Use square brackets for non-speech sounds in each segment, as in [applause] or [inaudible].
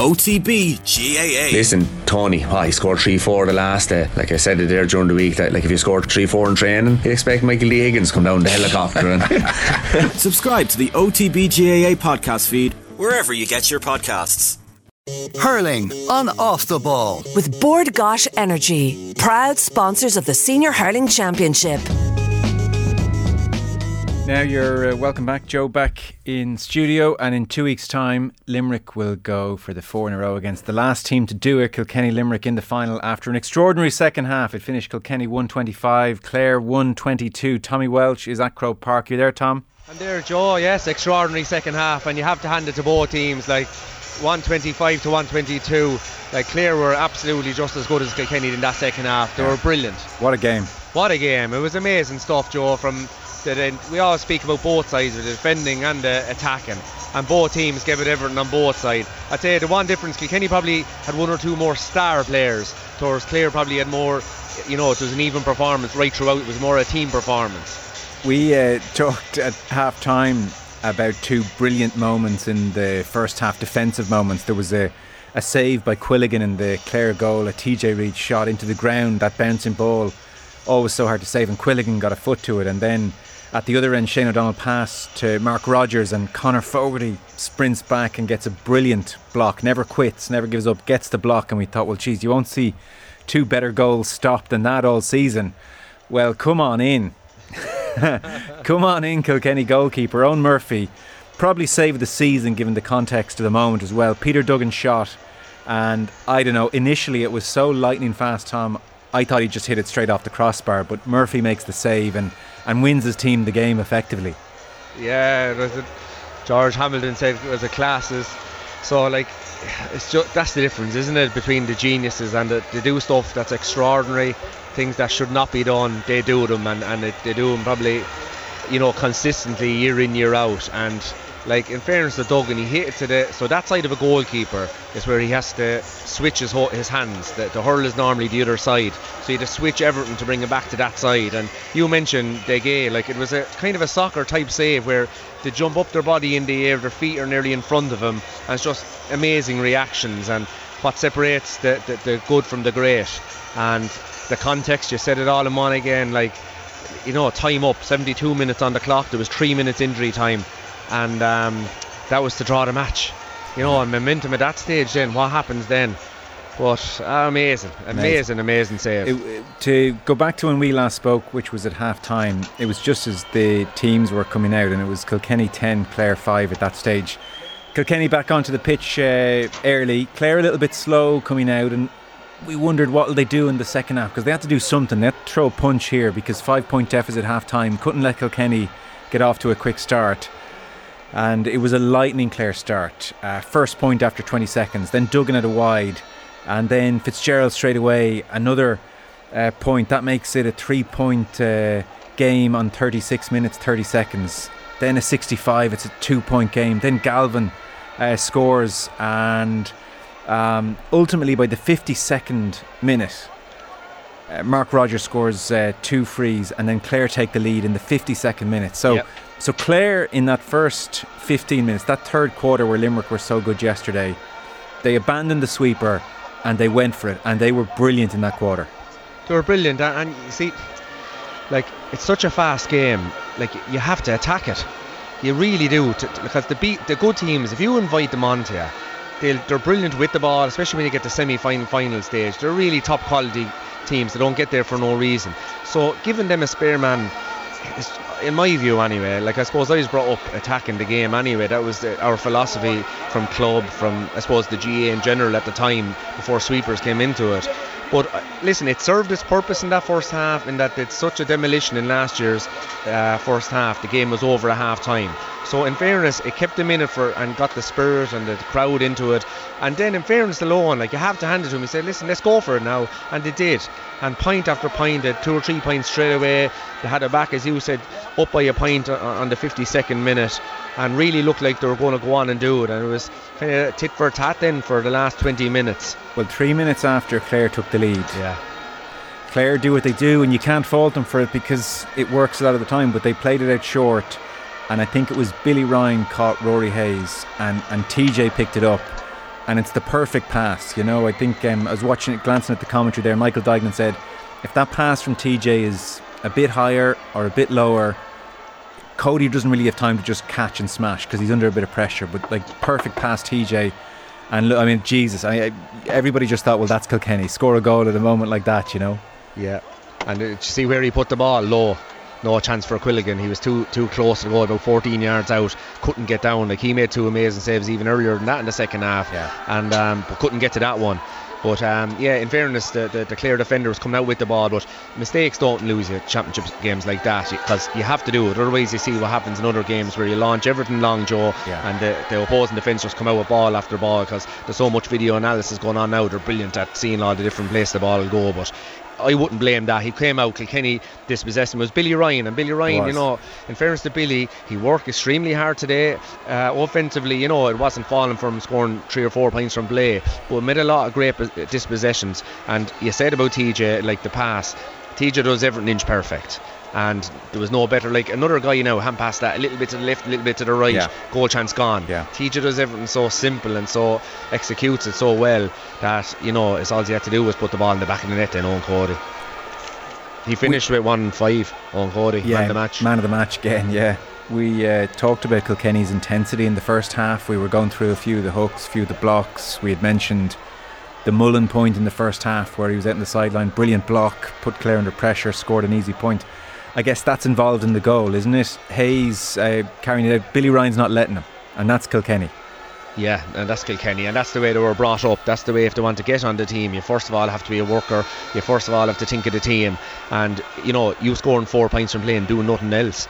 OTB GAA. Listen, Tony, oh, he scored 3 4 the last day. Like I said it there during the week, that, like if you scored 3 4 in training, you expect Michael D. Higgins come down the helicopter. And [laughs] [laughs] Subscribe to the OTB GAA podcast feed wherever you get your podcasts. Hurling on off the ball. with Bord Gáis Energy, proud sponsors of the Senior Hurling Championship. Now you're uh, welcome back, Joe, back in studio, and in two weeks' time, Limerick will go for the four in a row against the last team to do it, Kilkenny Limerick, in the final after an extraordinary second half. It finished Kilkenny 125, Clare 122. Tommy Walsh is at Croke Park. You there, Tom? And there, Joe, yes, extraordinary second half, and you have to hand it to both teams. Like 125 to 122, like Clare were absolutely just as good as Kilkenny in that second half. They were brilliant. What a game! What a game! It was amazing stuff, Joe. From the, the we always speak about both sides, of the defending and the attacking, and both teams gave it everything on both sides. I'd say the one difference, Kilkenny probably had one or two more star players, towards Clare probably had more. You know, it was an even performance right throughout. It was more a team performance. We uh, talked at half time about two brilliant moments in the first half, defensive moments. There was a, a save by Quilligan in the Clare goal, a TJ Reid shot into the ground, that bouncing ball, always so hard to save, and Quilligan got a foot to it. And then at the other end, Shane O'Donnell passed to Mark Rodgers, and Conor Fogarty sprints back and gets a brilliant block, never quits, never gives up, gets the block. And we thought, well, geez, you won't see two better goals stopped than that all season. Well, come on in. [laughs] Come on in, Kilkenny goalkeeper. Eoin Murphy probably saved the season given the context of the moment as well. Peter Duggan shot, and I don't know, initially it was so lightning fast, Tom. I thought he just hit it straight off the crossbar, but Murphy makes the save and, and wins his team the game effectively. Yeah, a, George Hamilton said it was a classes. So like, it's just that's the difference, isn't it, between the geniuses and the, they do stuff that's extraordinary, things that should not be done. They do them, and and it, they do them probably, you know, consistently year in year out. And like in fairness to Duggan, he hit it to the so that side of a goalkeeper is where he has to switch his ho- his hands. The, the hurl is normally the other side, so you have to switch everything to bring it back to that side. And you mentioned De Gea, like it was a kind of a soccer type save where they jump up their body in the air, their feet are nearly in front of him, and it's just amazing reactions and what separates the, the, the good from the great. And the context, you said it all in one again, like you know, time up, 72 minutes on the clock. There was three minutes injury time, and um, that was to draw the match. You know, and momentum at that stage. Then what happens then? But uh, amazing, amazing, amazing save. It- it- to go back to when we last spoke, which was at half time, it was just as the teams were coming out, and it was Kilkenny 10, Clare 5 at that stage. Kilkenny back onto the pitch uh, early, Clare a little bit slow coming out, and we wondered what will they do in the second half because they had to do something. They had to throw a punch here because five point deficit half time couldn't let Kilkenny get off to a quick start. And it was a lightning Clare start. Uh, first point after 20 seconds, then Duggan at a wide, and then Fitzgerald straight away another uh, point. That makes it a three point uh, game on 36 minutes 30 seconds. Then a 65, it's a two point game. Then Galvin uh, scores, and um, ultimately by the 52nd minute, uh, Mark Rodgers scores uh, two frees, and then Clare take the lead in the 52nd minute. So, Yep. so Clare in that first 15 minutes, that third quarter where Limerick were so good yesterday, they abandoned the sweeper and they went for it, and they were brilliant in that quarter. They were brilliant, and, and you see, like it's such a fast game. Like you have to attack it. You really do, to, to- because the beat the good teams. If you invite them onto you, they'll, they're brilliant with the ball, especially when you get to semi-final final stage. They're really top quality teams. They don't get there for no reason. So giving them a spare man, in my view anyway. Like I suppose I was brought up attacking the game anyway. That was the, our philosophy from club, from I suppose the GAA in general at the time before sweepers came into it. But uh, listen, it served its purpose in that first half in that it's such a demolition in last year's uh, first half. The game was over at half time. So in fairness, it kept them in it for and got the spirit and the crowd into it. And then in fairness Lohan, like you have to hand it to them. He said, listen, let's go for it now. And they did. And point after point, they two or three points straight away. They had it back, as you said, up by a point on the 52nd minute. And really looked like they were going to go on and do it. And it was kind of tit for tat then for the last 20 minutes. Well, three minutes after Clare took the lead, Yeah. Clare do what they do, and you can't fault them for it because it works a lot of the time. But they played it out short, and I think it was Billy Ryan caught Rory Hayes, and, and TJ picked it up, and it's the perfect pass. You know, I think um, I was watching it, glancing at the commentary there. Michael Duignan said, if that pass from TJ is a bit higher or a bit lower, Cody doesn't really have time to just catch and smash because he's under a bit of pressure. But like perfect pass TJ, and look, I mean Jesus, I, I, everybody just thought, well, that's Kilkenny score a goal at a moment like that, you know. Yeah, and uh, see where he put the ball low. No chance for Quilligan. He was too too close to go, about 14 yards out. Couldn't get down. Like he made two amazing saves even earlier than that in the second half. Yeah. And um, but couldn't get to that one. But um, yeah, in fairness, the, the, the Clare defender was coming out with the ball. But mistakes don't lose you championship games like that because you have to do it. Otherwise, you see what happens in other games where you launch everything long, Joe, Yeah. and the, the opposing defence just come out with ball after ball because there's so much video analysis going on now. They're brilliant at seeing all the different places the ball will go. But I wouldn't blame that. He came out, Kilkenny dispossessed him. It was Billy Ryan, and Billy Ryan, you know, in fairness to Billy, he worked extremely hard today. Uh, offensively, you know, it wasn't falling from scoring three or four points from play, but made a lot of great pos- dispossessions. And you said about TJ, like the pass, TJ does everything inch perfect. And there was no better, like another guy, you know, hand past that, a little bit to the left, a little bit to the right, Yeah. goal chance gone. Yeah. TJ does everything so simple and so executes it so well that, you know, it's all he had to do was put the ball in the back of the net then, Eoin Cody. He finished with 1 5 on Cody, yeah, man of the match. Man of the match again, yeah. We uh, talked about Kilkenny's intensity in the first half. We were going through a few of the hooks, a few of the blocks. We had mentioned the Mullen point in the first half where he was out in the sideline. Brilliant block, put Clare under pressure, scored an easy point. I guess that's involved in the goal, isn't it? Hayes uh, carrying it out. Billy Ryan's not letting him, and that's Kilkenny. Yeah, and that's Kilkenny, and that's the way they were brought up. That's the way if they want to get on the team, you first of all have to be a worker. You first of all have to think of the team, and you know you scoring four points from playing, doing nothing else.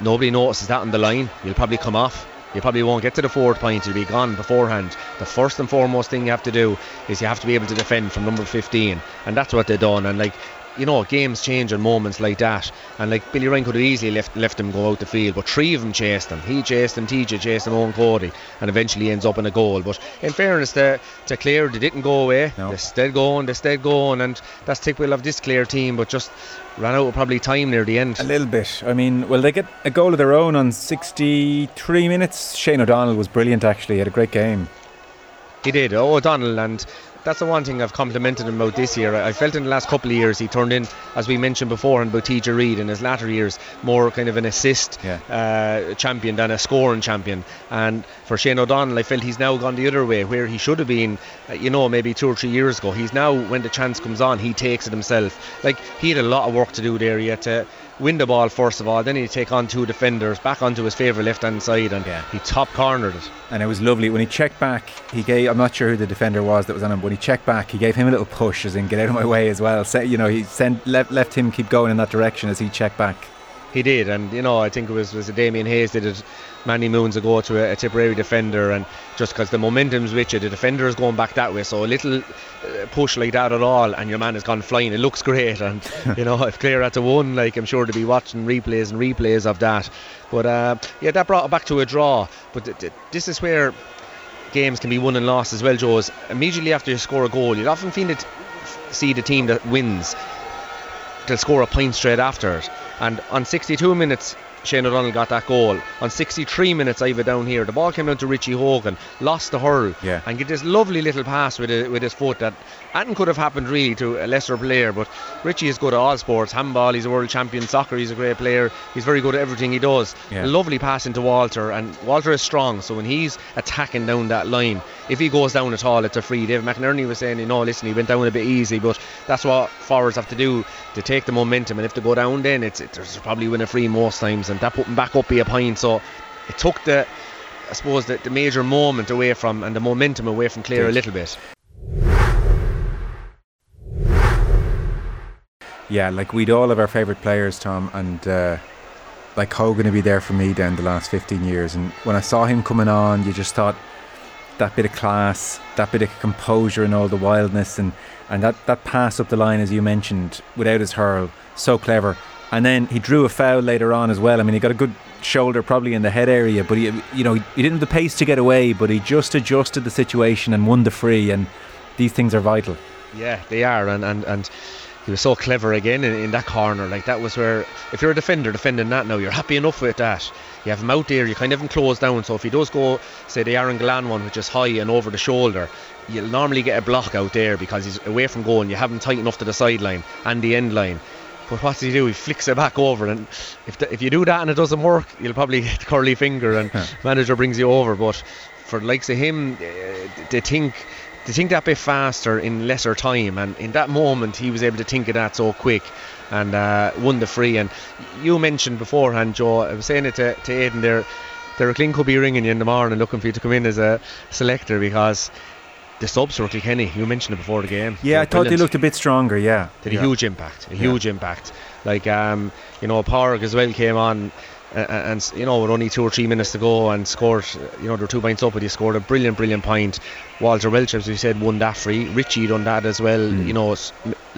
Nobody notices that on the line. You'll probably come off. You probably won't get to the fourth point. You'll be gone beforehand. The first and foremost thing you have to do is you have to be able to defend from number 15, and that's what they've done. And like you know, games change in moments like that. And like Billy Ryan could have easily left left him go out the field, but three of them chased him. He chased him, TJ chased him, Eoin Cody, and eventually ends up in a goal. But in fairness to, to Clare, they didn't go away. No. They stayed going, they stayed going, and that's typical of this Clare team, but just ran out of probably time near the end. A little bit. I mean, well, they get a goal of their own on 63 minutes. Shane O'Donnell was brilliant, actually. He had a great game. He did, oh, O'Donnell, and that's the one thing I've complimented him about this year. I felt in the last couple of years he turned in, as we mentioned before, about TJ Reid in his latter years, more kind of an assist Yeah. uh, champion than a scoring champion. And for Shane O'Donnell, I felt he's now gone the other way, where he should have been, uh, you know, maybe two or three years ago. He's now, when the chance comes on, he takes it himself. Like, he had a lot of work to do there. He had to win the ball first of all, then he'd take on two defenders, back onto his favourite left hand side, and Yeah. he top cornered it. and it was lovely when he checked back. He gave I'm not sure who the defender was that was on him. When he checked back, he gave him a little push, as in get out of my way as well. So, you know, he sent left left him keep going in that direction as he checked back. He did, and you know, I think it was was Damien Hayes did it many moons ago to a, a Tipperary defender, and just because the momentum's with you, the defender is going back that way, so a little uh, push like that at all, and your man has gone flying. It looks great, and [laughs] you know, if Clare had to won, like I'm sure to be watching replays and replays of that. But uh, yeah, that brought it back to a draw. But th- th- this is where games can be won and lost as well, Joe. Immediately after you score a goal, you'd often find it see the team that wins they'll score a point straight after it. And on 62 minutes, Shane O'Donnell got that goal. On 63 minutes, I have it down here. The ball came down to Richie Hogan, lost the hurl, Yeah. and get this lovely little pass with it, with his foot that hadn't could have happened really to a lesser player. But Richie is good at all sports. Handball, he's a world champion. Soccer, he's a great player. He's very good at everything he does. Yeah. A lovely pass into Walter, and Walter is strong. So when he's attacking down that line, if he goes down at all, it's a free. David McInerney was saying, you know, listen, he went down a bit easy, but that's what forwards have to do to take the momentum. And if they go down, then it's it, there's probably win a free most times, and that put him back up be a point. So it took the, I suppose, the, the major moment away from and the momentum away from Clare a little bit. Yeah, like we'd all have our favourite players, Tom, and uh, like Hogan to be there for me down the last 15 years. And when I saw him coming on, you just thought that bit of class, that bit of composure, and all the wildness, and and that that pass up the line, as you mentioned, without his hurl, so clever. And then he drew a foul later on as well. I mean, he got a good shoulder probably in the head area, but he, you know, he didn't have the pace to get away, but he just adjusted the situation and won the free. And these things are vital. Yeah, they are, and and, and he was so clever again in, in that corner. Like that was where, if you're a defender defending that now, you're happy enough with that. You have him out there, you kind of have him closed down. So if he does go, say the Aaron Gillane one, which is high and over the shoulder, you'll normally get a block out there because he's away from goal and you have him tight enough to the sideline and the end line. But what does he do? He flicks it back over, and if the, if you do that and it doesn't work, you'll probably [laughs] get the curly finger, and manager brings you over. But for the likes of him, uh, they think they think that bit faster in lesser time, and in that moment he was able to think of that so quick and uh, won the free. And you mentioned beforehand, Joe, I was saying it to, to Aidan there. Derek Lyng could be ringing you in the morning looking for you to come in as a selector because the subs for Kilkenny, you mentioned it before the game. Yeah, I were thought they looked a bit stronger. Yeah, did a huge impact, a huge impact. Like um, you know, Park as well came on, and you know, with only two or three minutes to go, and scored. You know, they're two points up, but he scored a brilliant, brilliant point. Walter Walsh, as we said, won that free. Richie done that as well. Mm. You know,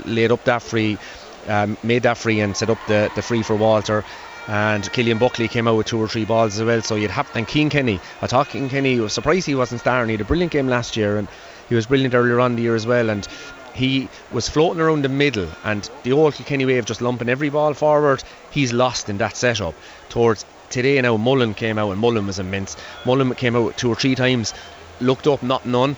laid up that free, um, made that free, and set up the the free for Walter. And Killian Buckley came out with two or three balls as well. So you'd have and Cian Kenny. I thought Cian Kenny was surprised he wasn't starting. He had a brilliant game last year, and he was brilliant earlier on the year as well. And he was floating around the middle, and the old Kilkenny way of just lumping every ball forward, he's lost in that setup. Towards today now, Mullen came out, and Mullen was immense. Mullen came out two or three times, looked up, not none.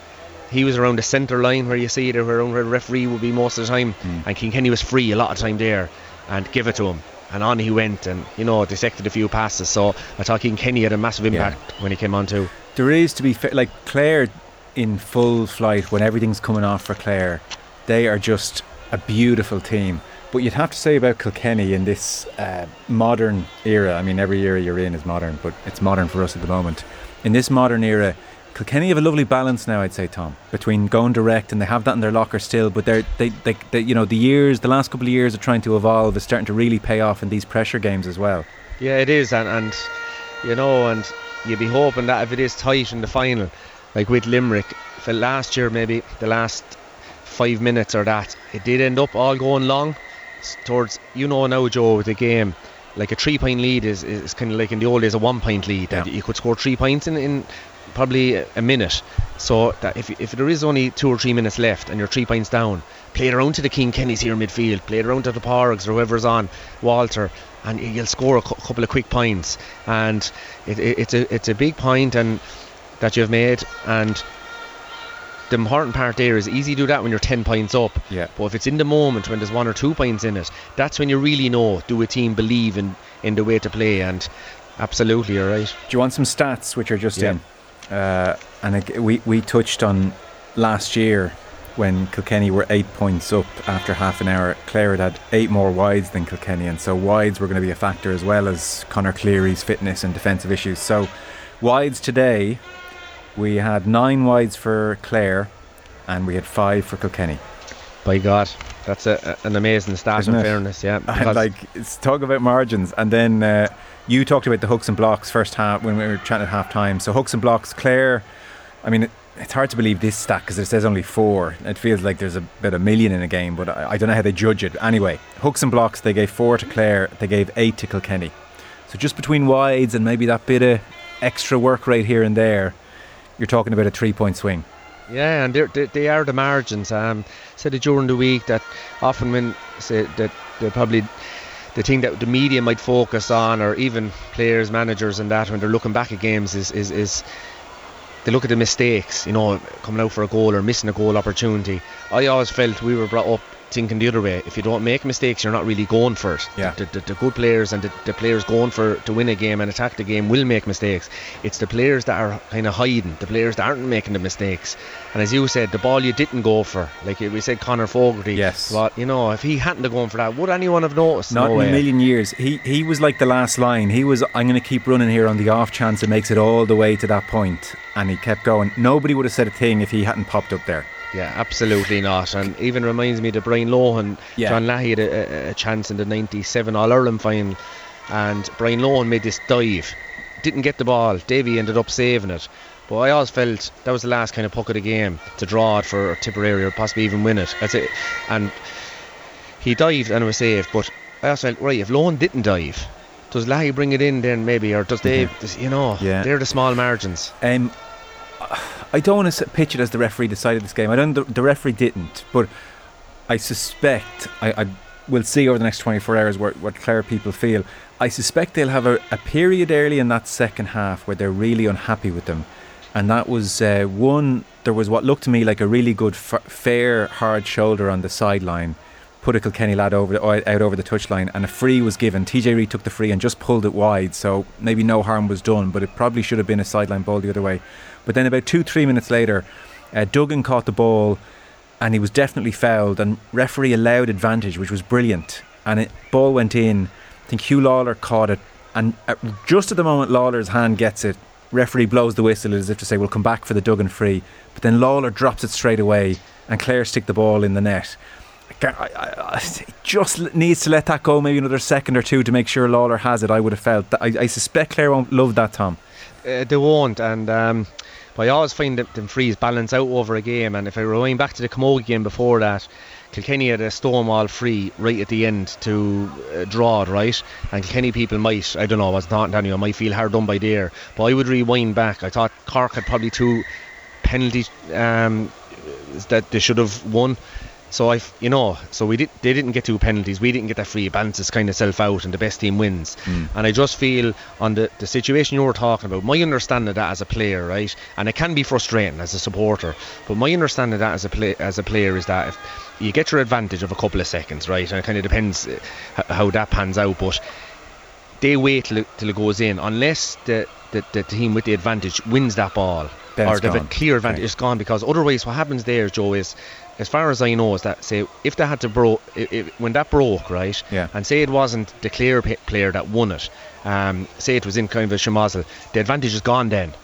He was around the centre line where you see there, where where the referee would be most of the time, hmm. and Cian Kenny was free a lot of time there, and give it to him. And on he went, and you know, dissected a few passes. So I thought Cian Kenny had a massive impact when he came on too. There is to be fa- like Clare in full flight when everything's coming off for Clare. They are just a beautiful team. But you'd have to say about Kilkenny in this uh, modern era. I mean, every era you're in is modern, but it's modern for us at the moment. In this modern era, Kilkenny have a lovely balance now. I'd say, Tom, between going direct and they have that in their locker still. But they're they, they, they you know the years, the last couple of years of trying to evolve is starting to really pay off in these pressure games as well. Yeah, it is, and, and you know, and you'd be hoping that if it is tight in the final, like with Limerick, for last year maybe the last five minutes or that, it did end up all going long towards you know now Joe with the game. Like a three point lead is, is kind of like in the old days a one point lead that Yeah. you could score three points in, in probably a, minute. So that if, if there is only two or three minutes left and you're three points down, play it around to the Cian Kennys here in midfield, play it around to the Porgs or whoever's on, Walter, and you'll score a cou- couple of quick points. And it, it, it's a it's a big point and that you've made and the important part there is easy to do that when you're 10 points up. Yeah. But if it's in the moment when there's one or two points in it, that's when you really know do a team believe in, in the way to play. And absolutely, you're right. Do you want some stats which are just Yeah. in? Uh, and we we touched on last year when Kilkenny were eight points up after half an hour. Clare had had eight more wides than Kilkenny, and so wides were going to be a factor as well as Conor Cleary's fitness and defensive issues. So wides today, we had nine wides for Clare, and we had five for Kilkenny. By God, that's a, an amazing stat. Isn't in it? fairness, yeah. [laughs] And like it's talk about margins, and then uh, you talked about the hooks and blocks first half when we were chatting at half time. So hooks and blocks, Clare. I mean, it, it's hard to believe this stat because it says only four. It feels like there's about a million in a game, but I, I don't know how they judge it. Anyway, hooks and blocks, they gave four to Clare, they gave eight to Kilkenny. So just between wides and maybe that bit of extra work rate here and there, you're talking about a three-point swing. Yeah, and they're, they, they are the margins. Um, said it during the week that often when say that they probably the thing that the media might focus on, or even players, managers, and that when they're looking back at games is is, is they look at the mistakes, you know, coming out for a goal or missing a goal opportunity. I always felt we were brought up thinking the other way. If you don't make mistakes, you're not really going for it. Yeah. The, the, the good players and the, the players going for to win a game and attack the game will make mistakes. It's the players that are kind of hiding, the players that aren't making the mistakes. And as you said, the ball you didn't go for, like we said, Conor Fogarty. Yes. But you know, if he hadn't have gone for that, would anyone have noticed? Not no in a million years. He he was like the last line. He was I'm going to keep running here on the off chance it makes it all the way to that point, and he kept going. Nobody would have said a thing if he hadn't popped up there. Yeah, absolutely not. And even reminds me that Brian Lohan, Yeah. John Leahy had a, a, chance in the 97 All Ireland final, and Brian Lohan made this dive. Didn't get the ball. Davy ended up saving it. But I always felt that was the last kind of puck of the game to draw it for Tipperary or possibly even win it. That's it. And he dived and it was saved. But I also felt, right, if Lohan didn't dive, does Leahy bring it in then maybe? Or does Dave, does, you know, Mm-hmm. Yeah. they're the small margins. Um, I don't want to pitch it as the referee decided this game. I don't. The, the referee didn't, but I suspect. I, I we'll see over the next 24 hours what, what Clare people feel. I suspect they'll have a, a period early in that second half where they're really unhappy with them. And that was uh, one, there was what looked to me like a really good, f- fair, hard shoulder on the sideline. Put a Kilkenny lad over out over the touchline, and a free was given. TJ Reid took the free and just pulled it wide, so maybe no harm was done, but it probably should have been a sideline ball the other way. But then about two, three minutes later, uh, Duggan caught the ball and he was definitely fouled, and referee allowed advantage, which was brilliant. And it ball went in. I think Huw Lawlor caught it, and at, just at the moment Lawlor's hand gets it, referee blows the whistle as if to say we'll come back for the Duggan free. But then Lawlor drops it straight away, and Clare stick the ball in the net. I, I, I, just needs to let that go maybe another second or two to make sure Lawlor has it. I would have felt. I, suspect Clare won't love that, Tom. Uh, they won't, and um, but I always find that them frees balance out over a game. And if I rewind back to the Camogie game before that, Kilkenny had a Stonewall free right at the end to uh, draw it, right? And Kilkenny people might, I don't know, was not you, I might feel hard done by there. But I would rewind back. I thought Cork had probably two penalties um, that they should have won. So I, you know, so we did. They didn't get two penalties. We didn't get that free. It balances kind of self out, and the best team wins. Mm. And I just feel on the the situation you were talking about, my understanding of that as a player, right, and it can be frustrating as a supporter, but my understanding of that as a play as a player is that if you get your advantage of a couple of seconds, right, and it kind of depends uh, how that pans out, but they wait till it, till it goes in, unless the, the the team with the advantage wins that ball. Or the clear advantage is gone because otherwise what happens there Joe is as far as I know, is that say if they had to broke when that broke, right? Yeah. And say it wasn't the Clare player that won it, um, say it was in kind of a schmozzle, the advantage is gone then.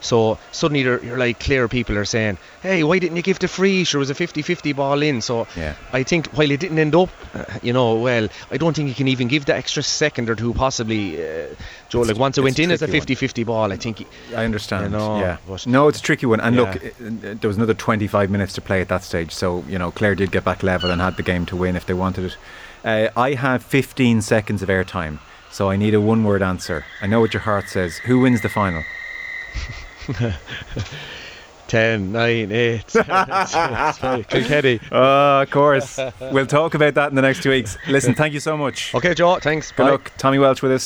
So suddenly you're, you're, like Clare people are saying, hey, why didn't you give the free? Sure, it was a 50-50 ball in. So yeah. I think while it didn't end up, uh, you know, well, I don't think you can even give the extra second or two possibly. Uh, Joe, it's, like once it went in as a 50-50 ball, I think. I understand. You know, yeah. no, it's a tricky one. And yeah. look, it, there was another 25 minutes to play at that stage. So you know, Clare did get back level and had the game to win if they wanted it. Uh, I have 15 seconds of airtime, so I need a one-word answer. I know what your heart says. Who wins the final? [laughs] [laughs] 10, 9, 8, 7, Kilkenny. Oh, of course. we'll talk about that in the next two weeks. Listen, thank you so much. Okay, Joe, thanks. Good Bye. luck. Tommy Walsh with us.